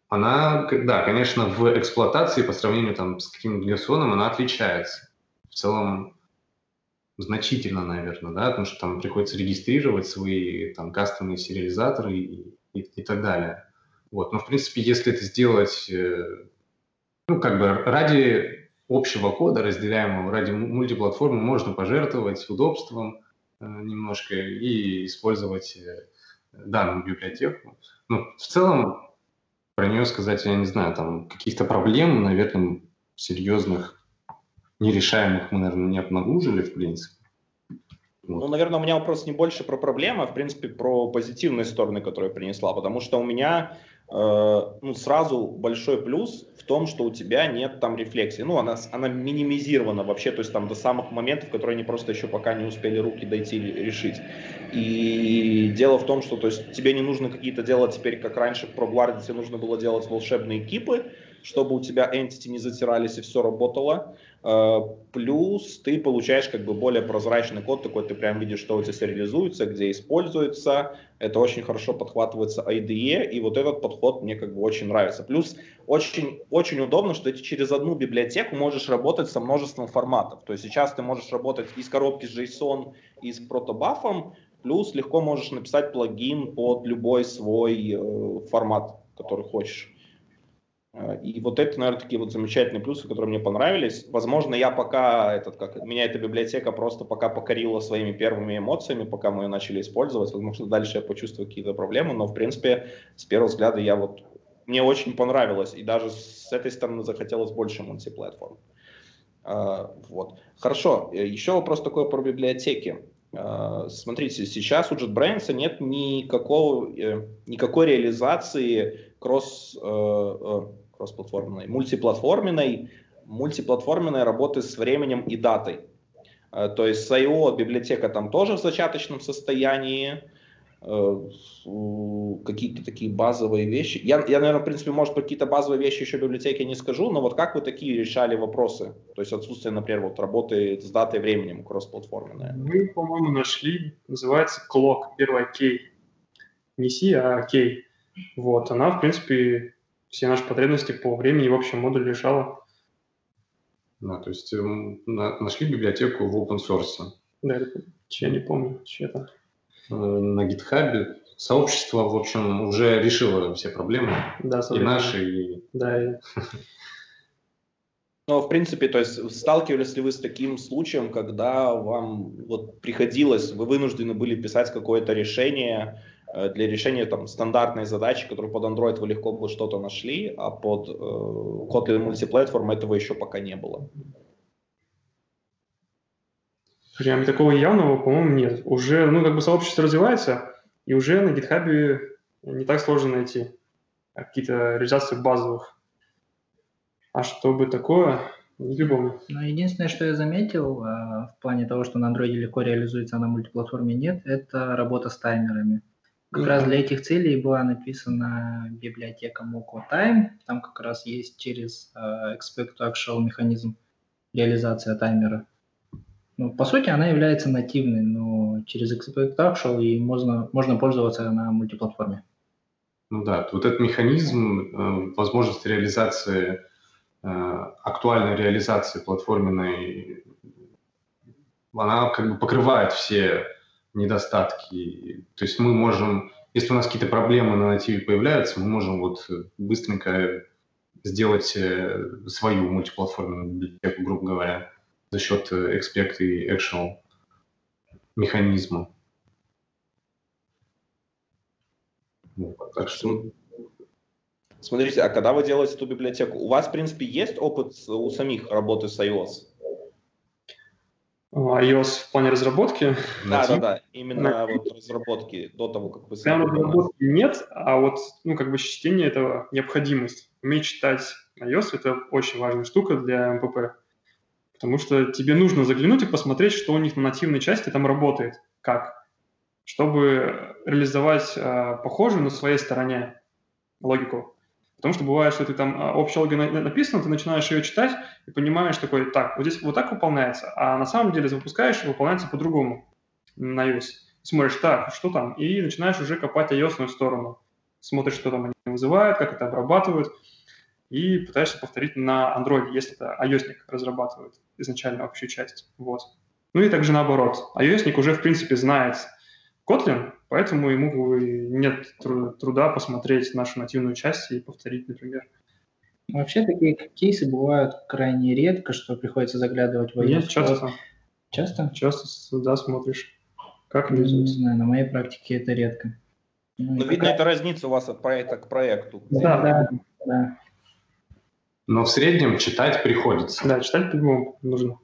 она, да, конечно, в эксплуатации по сравнению там, с каким-нибудь Герсоном она отличается. В целом значительно, наверное, да, потому что там приходится регистрировать свои там кастомные сериализаторы и, и, и так далее. Вот, но в принципе, если это сделать, э, ну, как бы ради общего кода, разделяемого ради мультиплатформы, можно пожертвовать удобством э, немножко и использовать э, данную библиотеку. Ну, в целом, про нее сказать, я не знаю, там каких-то проблем, наверное, серьезных, нерешаемых мы, наверное, не обнаружили, в принципе. Вот. Ну, наверное, у меня вопрос не больше про проблемы, а, в принципе, про позитивные стороны, которые принесла, потому что у меня ну, сразу большой плюс в том, что у тебя нет там рефлексии. Ну, она, она минимизирована вообще, то есть там до самых моментов, которые они просто еще пока не успели руки дойти решить. И дело в том, что то есть, тебе не нужно какие-то делать теперь, как раньше в ProGuard, тебе нужно было делать волшебные кипы, чтобы у тебя entity не затирались и все работало. Э, плюс ты получаешь как бы более прозрачный код, такой ты прям видишь, что у тебя реализуется, где используется. Это очень хорошо подхватывается IDE, и вот этот подход мне как бы очень нравится. Плюс очень, очень удобно, что ты через одну библиотеку можешь работать со множеством форматов. То есть сейчас ты можешь работать из коробки с JSON и с протобафом, плюс легко можешь написать плагин под любой свой э, формат, который хочешь. Э, и вот это, наверное, такие вот замечательные плюсы, которые мне понравились. Возможно, я пока, этот, как, меня эта библиотека просто пока покорила своими первыми эмоциями, пока мы ее начали использовать. Возможно, дальше я почувствую какие-то проблемы, но, в принципе, с первого взгляда я вот, мне очень понравилось, и даже с этой стороны захотелось больше мультиплатформ. Э, вот. Хорошо, э, еще вопрос такой про библиотеки. Смотрите, сейчас у JetBrains нет никакого, никакой реализации кросс кроссплатформенной, мультиплатформенной, мультиплатформенной работы с временем и датой. Э, то есть с библиотека там тоже в зачаточном состоянии, э, какие-то такие базовые вещи. Я, я, наверное, в принципе, может, какие-то базовые вещи еще в библиотеке не скажу, но вот как вы такие решали вопросы? То есть отсутствие, например, вот работы с датой временем кроссплатформенная. Мы, по-моему, нашли, называется clock, первая key. Не C, а key. Вот, она, в принципе, все наши потребности по времени в общем модуле решала. Да, то есть э, нашли библиотеку в open source. Да, это, я не помню, что это. Э, на GitHub сообщество, в общем, уже решило все проблемы. Да, и наши, и... Да, и... *laughs* Но, в принципе, то есть сталкивались ли вы с таким случаем, когда вам вот приходилось, вы вынуждены были писать какое-то решение, для решения там, стандартной задачи, которую под Android вы легко бы что-то нашли, а под э, Kotlin Multiplatform этого еще пока не было. Прям такого явного, по-моему, нет. Уже, ну, как бы сообщество развивается, и уже на GitHub не так сложно найти какие-то реализации базовых. А чтобы такое, не припомню. Ну, единственное, что я заметил э, в плане того, что на Android легко реализуется, а на мультиплатформе нет, это работа с таймерами. Как раз для этих целей была написана библиотека Moco Time. Там как раз есть через uh, Expect to Actual механизм реализация таймера. Ну, по сути, она является нативной, но через Expect Actual и можно, можно пользоваться на мультиплатформе. Ну да, вот этот механизм, э, возможность реализации, э, актуальной реализации платформенной, она как бы покрывает все недостатки. То есть мы можем, если у нас какие-то проблемы на нативе появляются, мы можем вот быстренько сделать э, свою мультиплатформенную библиотеку, грубо говоря, за счет expect и actual механизма. Так что Смотрите, а когда вы делаете эту библиотеку, у вас, в принципе, есть опыт у самих работы с iOS? iOS в плане разработки? Да, да, да, именно на... вот разработки до того, как вы Прямо разработки нет, а вот, ну, как бы чтение этого необходимость. Уметь читать iOS – это очень важная штука для МПП, потому что тебе нужно заглянуть и посмотреть, что у них на нативной части там работает, как, чтобы реализовать э, похожую на своей стороне логику. Потому что бывает, что ты там а, общая логика написана, ты начинаешь ее читать и понимаешь такой, так, вот здесь вот так выполняется, а на самом деле запускаешь и выполняется по-другому на iOS. Смотришь, так, что там? И начинаешь уже копать iOS сторону. Смотришь, что там они вызывают, как это обрабатывают, и пытаешься повторить на Android, если это iOS разрабатывает изначально общую часть. Вот. Ну и также наоборот. iOS уже, в принципе, знает Kotlin, Поэтому ему нет труда посмотреть нашу нативную часть и повторить, например. Вообще такие кейсы бывают крайне редко, что приходится заглядывать в. Нет, часто. Часто? Часто, да, смотришь. Как реализуется. Не знаю, на моей практике это редко. Ну, Но, видно, это разница у вас от проекта к проекту. Да, да, да. Но в среднем читать приходится. Да, читать по-любому нужно.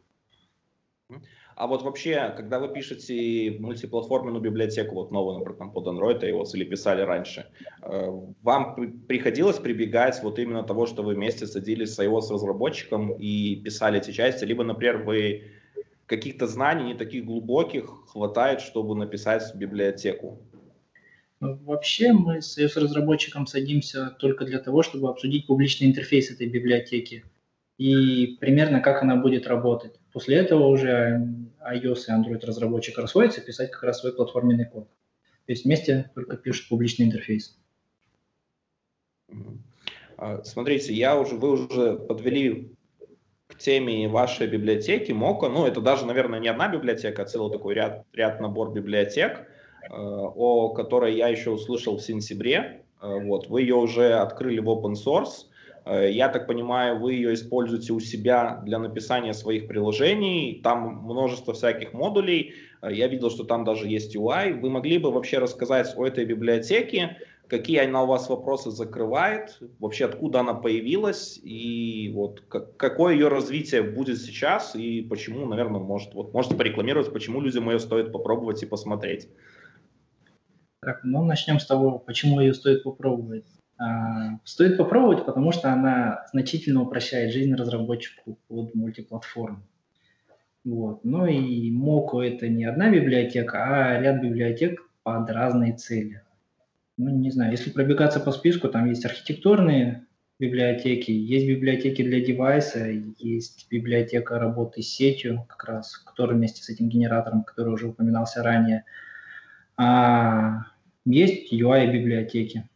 А вот вообще, когда вы пишете мультиплатформенную библиотеку, вот новую, например, там, под Android iOS или писали раньше, э, вам приходилось прибегать вот именно того, что вы вместе садились с iOS-разработчиком и писали эти части, либо, например, вы каких-то знаний не таких глубоких хватает, чтобы написать библиотеку? Ну, вообще мы с iOS-разработчиком садимся только для того, чтобы обсудить публичный интерфейс этой библиотеки и примерно как она будет работать. После этого уже iOS и Android разработчик расходятся писать как раз свой платформенный код. То есть вместе только пишут публичный интерфейс. А, смотрите, я уже, вы уже подвели к теме вашей библиотеки Мока. Ну, это даже, наверное, не одна библиотека, а целый такой ряд, ряд набор библиотек, э, о которой я еще услышал в сентябре. Э, вот, вы ее уже открыли в open source. Э, я так понимаю, вы ее используете у себя для написания своих приложений. Там множество всяких модулей. Э, я видел, что там даже есть UI. Вы могли бы вообще рассказать о этой библиотеке, какие она у вас вопросы закрывает, вообще откуда она появилась и вот как, какое ее развитие будет сейчас и почему, наверное, может, вот, можете порекламировать, почему людям ее стоит попробовать и посмотреть. Так, ну начнем с того, почему ее стоит попробовать. А, стоит попробовать, потому что она значительно упрощает жизнь разработчику под мультиплатформ. Вот. Ну и Moco это не одна библиотека, а ряд библиотек под разные цели. Ну, не знаю, если пробегаться по списку, там есть архитектурные библиотеки, есть библиотеки для девайса, есть библиотека работы с сетью, как раз, который вместе с этим генератором, который уже упоминался ранее. А есть UI-библиотеки.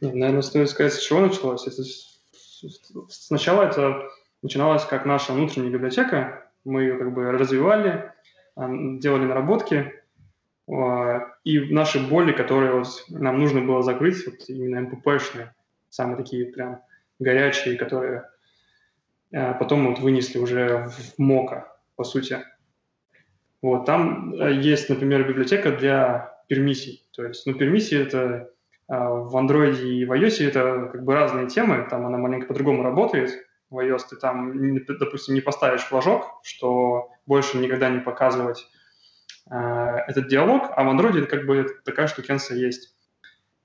Наверное, стоит сказать, с чего началось. Это, сначала это начиналось как наша внутренняя библиотека. Мы ее как бы развивали, а, делали наработки. А, и наши боли, которые вот нам нужно было закрыть, вот именно МППшные, самые такие прям горячие, которые а, потом вот вынесли уже в МОКа, по сути. Вот, там есть, например, библиотека для пермиссий. То есть, ну, пермиссии – это в Android и в iOS это как бы разные темы, там она маленько по-другому работает. В iOS ты там, допустим, не поставишь флажок, что больше никогда не показывать э, этот диалог, а в Android это как бы такая штукенция есть.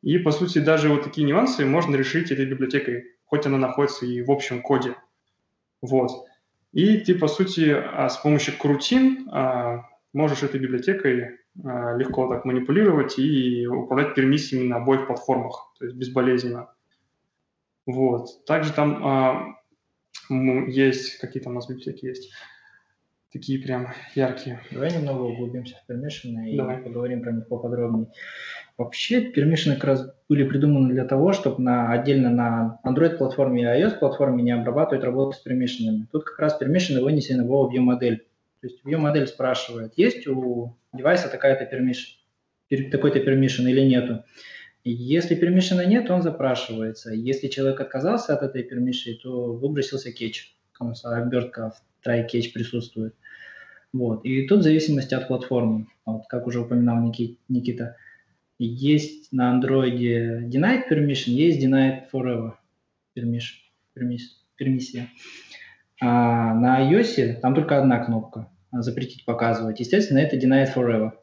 И, по сути, даже вот такие нюансы можно решить этой библиотекой, хоть она находится и в общем коде. Вот. И ты, по сути, а, с помощью крутин можешь этой библиотекой а, легко так манипулировать и управлять пермиссиями на обоих платформах, то есть безболезненно. Вот. Также там а, есть, какие там у нас библиотеки есть, такие прям яркие. Давай немного углубимся в пермишины и Давай. поговорим про них поподробнее. Вообще, пермишины как раз были придуманы для того, чтобы на, отдельно на Android-платформе и iOS-платформе не обрабатывать работу с пермишинами. Тут как раз пермишины вынесены в view модель То есть view-модель спрашивает, есть у девайса такая-то permission, такой-то permission или нету. Если permission нет, он запрашивается. Если человек отказался от этой permission, то выбросился кетч. Обертка в try catch присутствует. Вот. И тут в зависимости от платформы, вот, как уже упоминал Никита, есть на Android denied permission, есть denied forever permission, пермиссия. А на iOS там только одна кнопка запретить показывать. Естественно, это denied forever.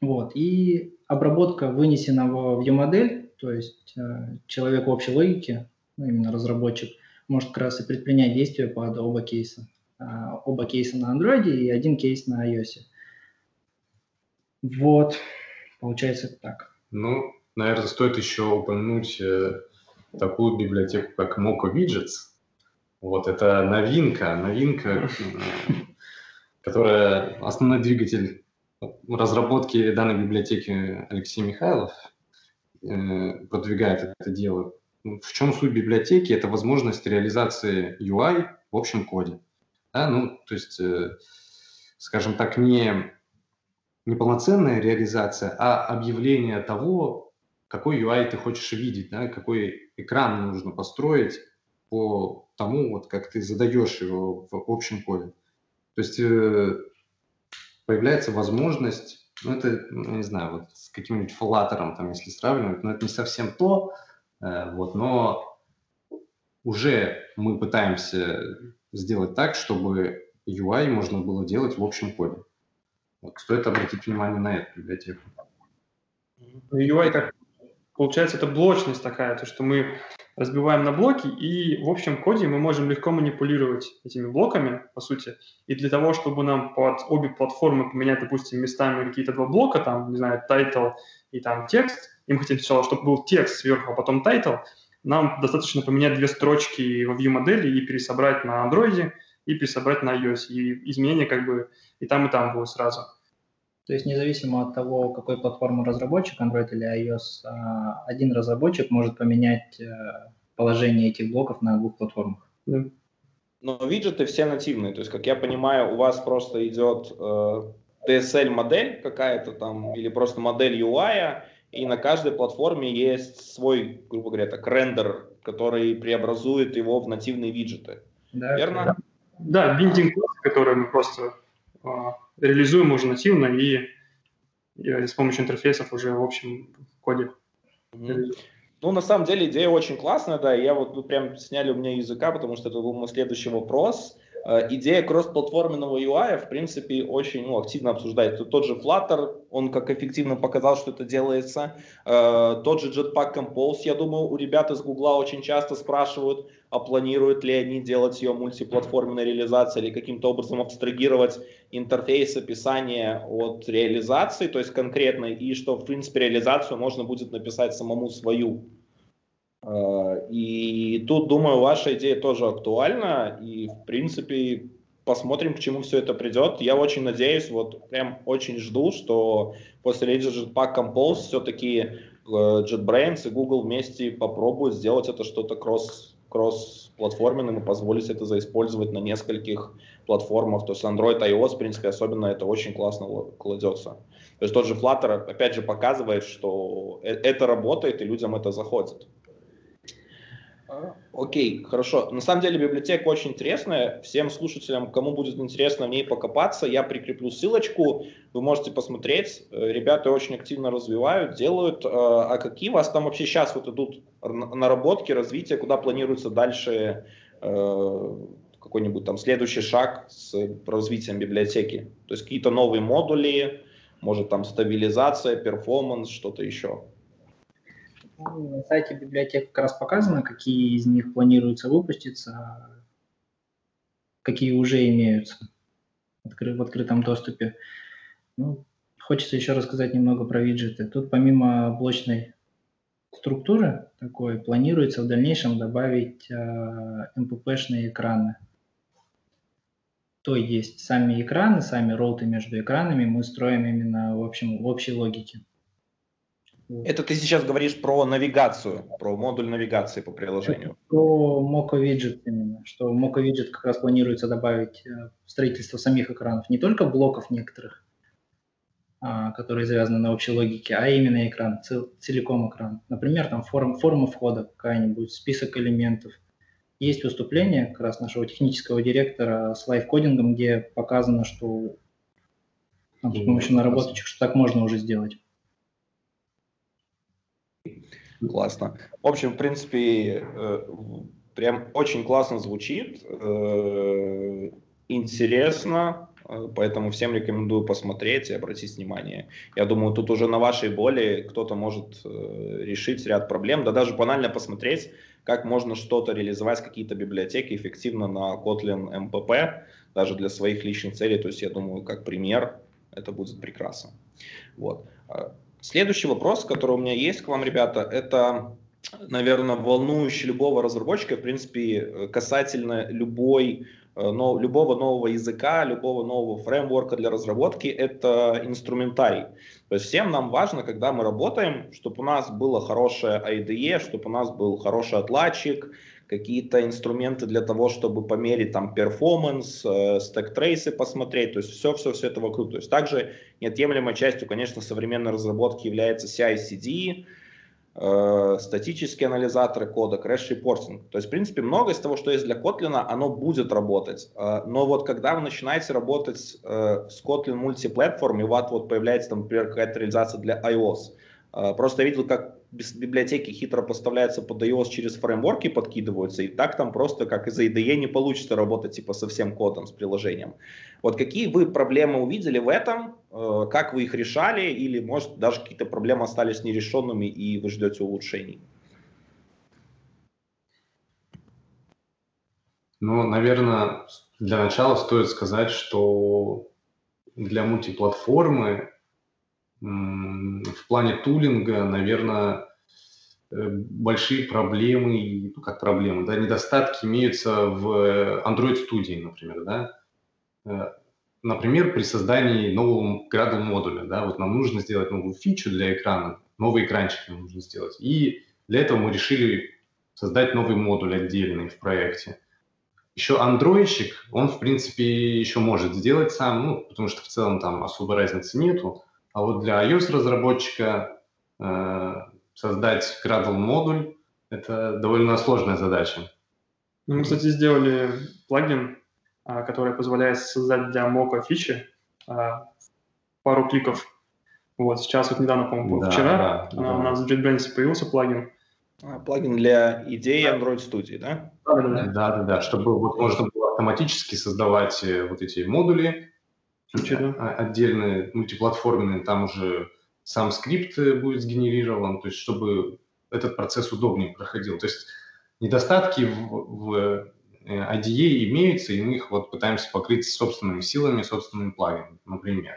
Вот. И обработка вынесенного в view-модель, то есть э, человек общей логики, ну, именно разработчик, может как раз и предпринять действия под оба кейса. Э, оба кейса на Android и один кейс на iOS. Вот, получается так. Ну, наверное, стоит еще упомянуть э, такую библиотеку, как Mocha Widgets. Вот, это новинка, новинка, которая основной двигатель разработки данной библиотеки Алексей Михайлов э, продвигает это дело. В чем суть библиотеки? Это возможность реализации UI в общем коде. Да, ну, то есть, э, скажем так, не, не полноценная реализация, а объявление того, какой UI ты хочешь видеть, да, какой экран нужно построить по тому, вот как ты задаешь его в общем коде. То есть э, появляется возможность, ну это, ну, не знаю, вот с каким-нибудь флаттером, там, если сравнивать, но это не совсем то, э, вот, но уже мы пытаемся сделать так, чтобы UI можно было делать в общем коде. Вот, стоит обратить внимание на эту библиотеку. UI как получается это блочность такая, то что мы разбиваем на блоки, и в общем коде мы можем легко манипулировать этими блоками, по сути. И для того, чтобы нам под обе платформы поменять, допустим, местами какие-то два блока, там, не знаю, title и там текст, и мы хотим сначала, чтобы был текст сверху, а потом title, нам достаточно поменять две строчки во view модели и пересобрать на Android, и пересобрать на iOS. И изменения как бы и там, и там будут сразу. То есть независимо от того, какой платформы разработчик, Android или iOS, а, один разработчик может поменять э, положение этих блоков на двух платформах. Да. Но виджеты все нативные, то есть, как я понимаю, у вас просто идет э, DSL-модель какая-то там, или просто модель UI, и на каждой платформе есть свой, грубо говоря, так, рендер, который преобразует его в нативные виджеты. Да, Верно? Да, биндинг, который мы просто а, реализуем уже нативно и, и с помощью интерфейсов уже в общем коде. Mm-hmm. Ну, на самом деле идея очень классная, да, я вот тут прям сняли у меня языка, потому что это был мой следующий вопрос. Э, идея кроссплатформенного UI, в принципе, очень ну, активно обсуждается. Тот же Flutter, он как эффективно показал, что это делается. Э, тот же Jetpack Compose, я думаю, у ребят из Гугла очень часто спрашивают, а планируют ли они делать ее мультиплатформенной реализацией или каким-то образом абстрагировать интерфейс описания от реализации, то есть конкретной, и что, в принципе, реализацию можно будет написать самому свою. Э, и тут, думаю, ваша идея тоже актуальна, и, в принципе, посмотрим, к чему все это придет. Я очень надеюсь, вот прям очень жду, что после Jetpack Compose все-таки э, JetBrains и Google вместе попробуют сделать это что-то кросс кросс-платформенным и позволить это заиспользовать на нескольких платформах. То есть Android, iOS, в принципе, особенно это очень классно кладется. То есть тот же Flutter, опять же, показывает, что э, это работает и людям это заходит. Окей, хорошо. На самом деле библиотека очень интересная. Всем слушателям, кому будет интересно в ней покопаться, я прикреплю ссылочку. Вы можете посмотреть. Э, ребята очень активно развивают, делают. Э, а какие у вас там вообще сейчас вот идут наработки, развитие, куда планируется дальше э, какой-нибудь там следующий шаг с развитием библиотеки? То есть какие-то новые модули, может там стабилизация, перформанс, что-то еще? На сайте библиотек как раз показано, какие из них планируется выпуститься, какие уже имеются в открытом доступе. Ну, хочется еще рассказать немного про виджеты. Тут помимо блочной структуры такой планируется в дальнейшем добавить э, MPP-шные экраны. То есть сами экраны, сами роуты между экранами мы строим именно в, общем, в общей логике. Это ты сейчас говоришь про навигацию, про модуль навигации по приложению. Про Moco Widget именно, что Moco Widget как раз планируется добавить э, в строительство самих экранов, не только блоков некоторых, а, которые завязаны на общей логике, а именно экран, целиком экран. Например, там форм, форма входа какая-нибудь, список элементов. Есть выступление как раз нашего технического директора с лайфкодингом, где показано, что там, с помощью наработочек, что так можно уже сделать. Классно. В общем, в принципе, э, прям очень классно звучит, э, интересно, э, поэтому всем рекомендую посмотреть и обратить внимание. Я думаю, тут уже на вашей боли кто-то может решить ряд проблем, да даже банально посмотреть, как можно что-то реализовать, какие-то библиотеки эффективно на Kotlin MPP, даже для своих личных целей. То есть, я думаю, как пример, это будет прекрасно. Вот. Следующий вопрос, который у меня есть к вам, ребята, это, наверное, волнующий любого разработчика, в принципе, касательно любой, э, но, любого нового языка, любого нового фреймворка для разработки, это инструментарий. То есть всем нам важно, когда мы работаем, чтобы у нас было хорошее IDE, чтобы у нас был хороший отладчик, какие-то инструменты для того, чтобы померить там performance, э, stack trace ы посмотреть, то есть все-все-все это вокруг. То есть также неотъемлемой частью, конечно, современной разработки является CI-CD, э, статические анализаторы кода, crash reporting. То есть, в принципе, многое из того, что есть для Kotlin, оно будет работать. Э, но вот когда вы начинаете работать э, с Kotlin Multiplatform, и у вот появляется, там, например, какая-то реализация для iOS, э, просто я видел, как библиотеки хитро поставляются под iOS через фреймворки подкидываются, и так там просто как из IDE не получится работать типа со всем кодом, с приложением. Вот какие вы проблемы увидели в этом, э, как вы их решали, или может даже какие-то проблемы остались нерешенными и вы ждете улучшений? Ну, наверное, для начала стоит сказать, что для мультиплатформы в плане тулинга, наверное, э, большие проблемы, ну как проблемы, да, недостатки имеются в Android студии, например, да. Э, например, при создании нового Gradle модуля, да, вот нам нужно сделать новую фичу для экрана, новый экранчик нам нужно сделать. И для этого мы решили создать новый модуль отдельный в проекте. Еще андроидщик, он, в принципе, еще может сделать сам, ну, потому что в целом там особой разницы нету. А вот для iOS-разработчика э, создать Gradle модуль – это довольно сложная задача. Ну, мы, кстати, сделали плагин, а, который позволяет создать для мока фичи а, пару кликов. Вот, сейчас вот недавно, по-моему, да, вчера да, да. у нас в JetBrains появился плагин. А, плагин для идеи Android Studio, да? Да, да, да. Да, да, да, чтобы вот можно было автоматически создавать э, вот эти модули, ключи, да? А, отдельные, мультиплатформенные, там уже сам скрипт э, будет сгенерирован, то есть чтобы этот процесс удобнее проходил. То есть недостатки в, в э, IDE имеются, и мы их вот пытаемся покрыть собственными силами, собственными плагинами, например.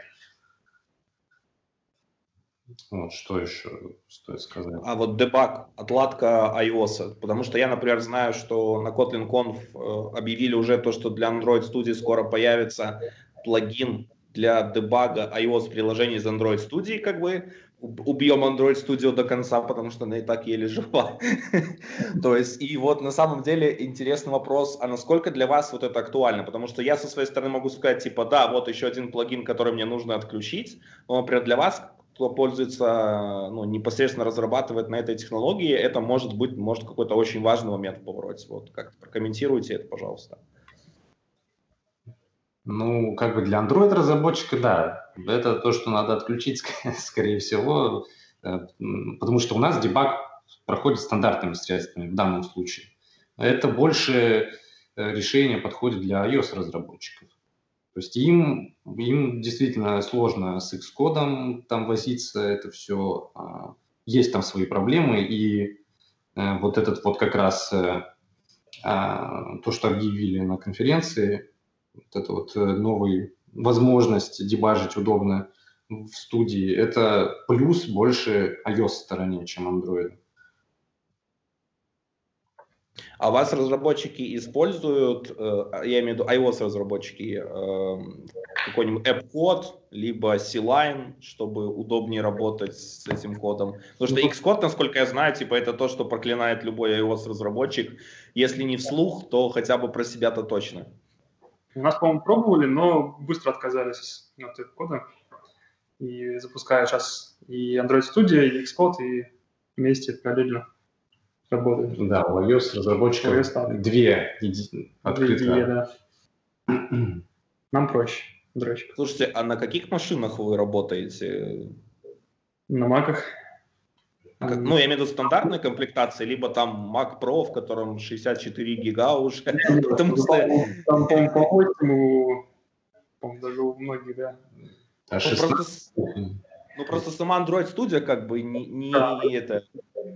Вот, что еще стоит сказать? А вот дебаг, отладка iOS, потому что я, например, знаю, что на Kotlin Conf э, объявили уже то, что для Android Studio скоро появится плагин для дебага iOS приложений из Android Studio, как бы убьем Android Studio до конца, потому что она и так еле жива. *laughs* То есть, и вот на самом деле интересный вопрос, а насколько для вас вот это актуально? Потому что я со своей стороны могу сказать, типа, да, вот еще один плагин, который мне нужно отключить, но, например, для вас, кто пользуется, ну, непосредственно разрабатывает на этой технологии, это может быть, может какой-то очень важный момент в повороте. Вот как прокомментируйте это, пожалуйста. Ну, как бы для Android-разработчика, да. Это то, что надо отключить, *laughs* скорее всего, э, потому что у нас дебаг проходит стандартными средствами в данном случае. Это больше э, решение подходит для iOS-разработчиков. То есть им, им действительно сложно с Xcode там возиться, это все, а, есть там свои проблемы, и э, вот этот вот как раз а, то, что объявили на конференции, вот это вот э, новая возможность дебажить удобно в студии, это плюс больше iOS стороне, чем Android. А вас разработчики используют, э, я имею в виду iOS разработчики, э, какой-нибудь app-код, либо C-Line, чтобы удобнее работать с этим кодом? Потому что Xcode, насколько я знаю, типа это то, что проклинает любой iOS разработчик. Если не вслух, то хотя бы про себя-то точно. У нас, по-моему, пробовали, но быстро отказались от этого кода. И запускаю сейчас и Android Studio, и Xcode, и вместе параллельно работает. Да, у iOS разработчиков iOS, да. две да. Нам проще. Дрочка. Слушайте, а на каких машинах вы работаете? На маках. Ну, я имею в виду стандартной комплектации, либо там Mac Pro, в котором 64 гига уже. *laughs* Потому что... Там, по-моему, по 8, по-моему, даже у многих, да. А ну, просто, ну, просто сама Android Studio как бы не, не да. это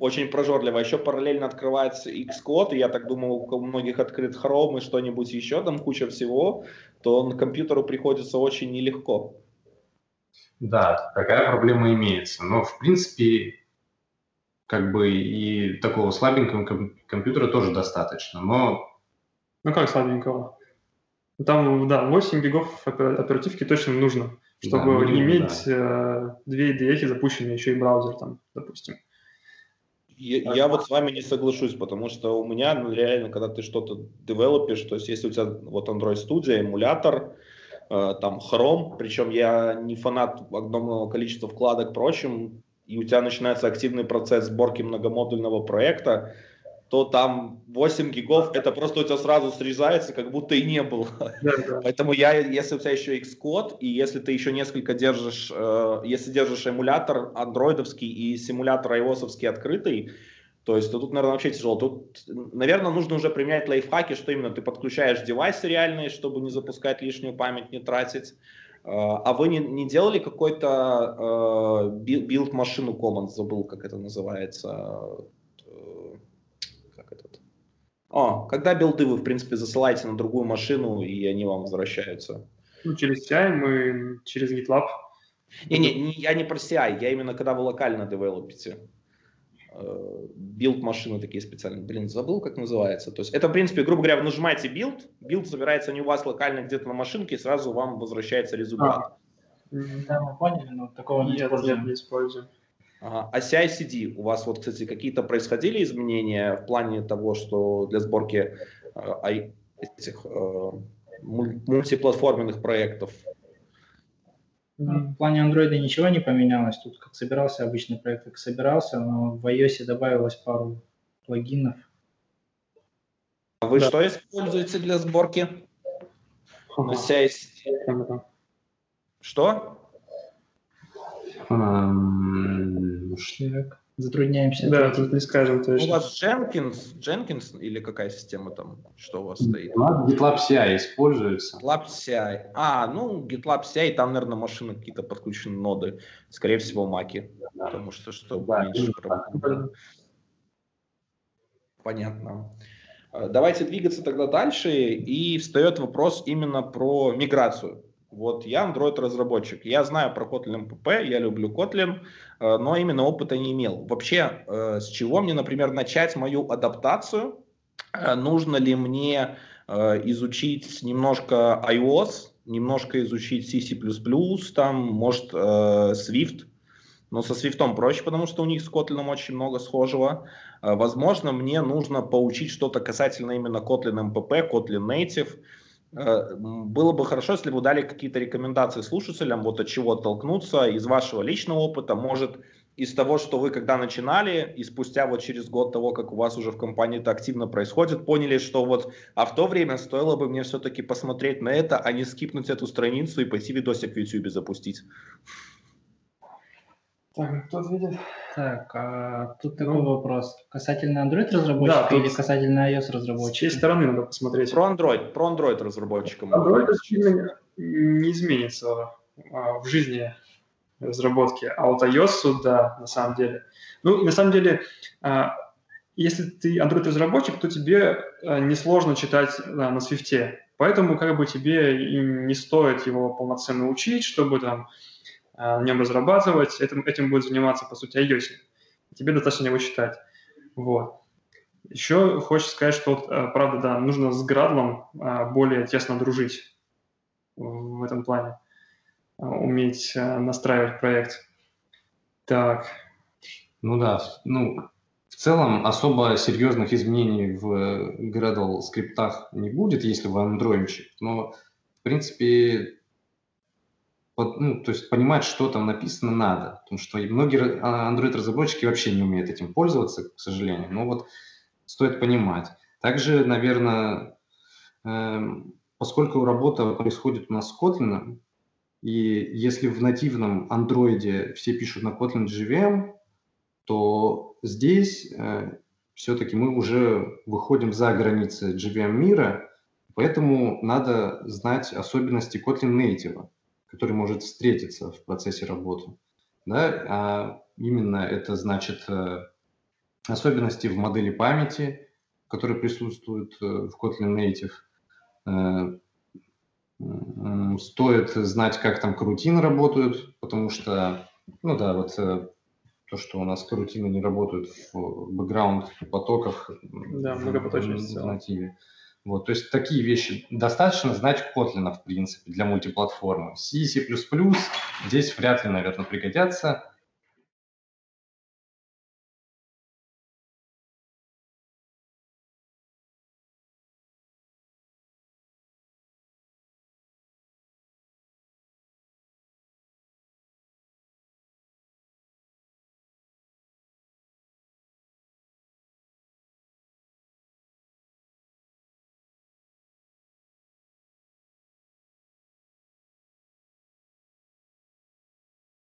очень прожорливо. Еще параллельно открывается Xcode, и я так думаю, у многих открыт Chrome и что-нибудь еще, там куча всего, то на компьютеру приходится очень нелегко. Да, такая проблема имеется. Но, в принципе, как бы и такого слабенького компьютера тоже достаточно, но... Ну как слабенького? Там, да, 8 гигов оперативки точно нужно, чтобы да, минимум, иметь да. э, две IDE запущенные, еще и браузер там, допустим. Я, я вот с вами не соглашусь, потому что у меня ну, реально, когда ты что-то девелопишь, то есть если у тебя вот Android Studio, эмулятор, э, там Chrome, причем я не фанат огромного количества вкладок, прочим, и у тебя начинается активный процесс сборки многомодульного проекта, то там 8 гигов, это просто у тебя сразу срезается, как будто и не было. Да, да. Поэтому я, если у тебя еще Xcode, и если ты еще несколько держишь, э, если держишь эмулятор андроидовский и симулятор iOS открытый, то есть то тут, наверное, вообще тяжело. Тут, наверное, нужно уже применять лайфхаки, что именно ты подключаешь девайсы реальные, чтобы не запускать лишнюю память, не тратить. Э, а вы не, не делали какой-то э, билд-машину Commons, забыл, как это называется, как этот. О, когда билды вы, в принципе, засылаете на другую машину, и они вам возвращаются? Ну, через CI мы через GitLab. Не-не, не, я не про CI, я именно когда вы локально девелопите. Э, билд машины такие специальные. Блин, забыл, как называется. То есть это, в принципе, грубо говоря, вы нажимаете билд, билд собирается не у вас локально где-то на машинке, и сразу вам возвращается результат. А. Да, мы поняли, но такого не используем. не используем. Ага. А CI-CD, у вас вот, кстати, какие-то происходили изменения в плане того, что для сборки э, этих э, мультиплатформенных проектов? Ну, в плане Android ничего не поменялось. Тут как собирался обычный проект, как собирался, но в iOS добавилось пару плагинов. А вы да. что используете для сборки? На CI-CD? Что? Так, затрудняемся. Да, тут не скажем точно. У вас Jenkins, Jenkins или какая система там, что у вас стоит? GitLab CI используется. GitLab CI. А, ну, GitLab CI, там, наверное, машины какие-то подключены ноды. Скорее всего, маки. Да. Потому что, что да, меньше проблем. Понятно. Э, давайте двигаться тогда дальше. И встает вопрос именно про миграцию. Вот я Android-разработчик, я знаю про Kotlin PP, я люблю Kotlin, э, но именно опыта не имел. Вообще, э, с чего мне, например, начать мою адаптацию? Э, нужно ли мне изучить немножко iOS, немножко изучить C++, там, может, Swift, но со Swift проще, потому что у них с Kotlin очень много схожего. Возможно, мне нужно поучить что-то касательно именно Kotlin MPP, Kotlin Native, было бы хорошо, если бы вы дали какие-то рекомендации слушателям, вот от чего оттолкнуться из вашего личного опыта, может, из того, что вы когда начинали, и спустя вот через год того, как у вас уже в компании это активно происходит, поняли, что вот, а в то время стоило бы мне все-таки посмотреть на это, а не скипнуть эту страницу и пойти видосик в YouTube запустить. Так, кто ответит? Так, а тут такой ну, вопрос. Касательно Android разработчика да, или касательно iOS разработчика? С чьей стороны надо посмотреть? Про Android, про Android разработчика. Android сильно не изменится а, в жизни разработки, а вот iOS, да, на самом деле. Ну, на самом деле, а, если ты Android разработчик, то тебе а, несложно читать да, на Swift. Поэтому как бы тебе и не стоит его полноценно учить, чтобы там на нем разрабатывать, этим, этим будет заниматься, по сути, iOS. Тебе достаточно его читать. Вот. Еще хочется сказать, что, э, правда, да, нужно с Градлом а, более тесно дружить в этом плане, уметь э, настраивать проект. Так. Ну да, ну, в целом особо серьезных изменений в Gradle скриптах не будет, если вы андроидчик, но в принципе под, ну, то есть понимать, что там написано, надо. Потому что многие а, Android-разработчики вообще не умеют этим пользоваться, к сожалению. Но вот стоит понимать. Также, наверное, э, поскольку работа происходит у нас с Kotlin, и если в нативном Android все пишут на Kotlin JVM, то здесь э, все-таки мы уже выходим за границы JVM мира, поэтому надо знать особенности Kotlin Native который может встретиться в процессе работы. Да? А именно это значит э, особенности в модели памяти, которые присутствуют э, в Kotlin Native. Э, стоит знать, как там карутины работают, потому что, ну да, вот то, что у нас карутины не работают в бэкграунд потоках да, в, в нативе. Вот, то есть такие вещи достаточно знать Kotlin, в принципе, для мультиплатформы. C, C++ здесь вряд ли, наверное, пригодятся.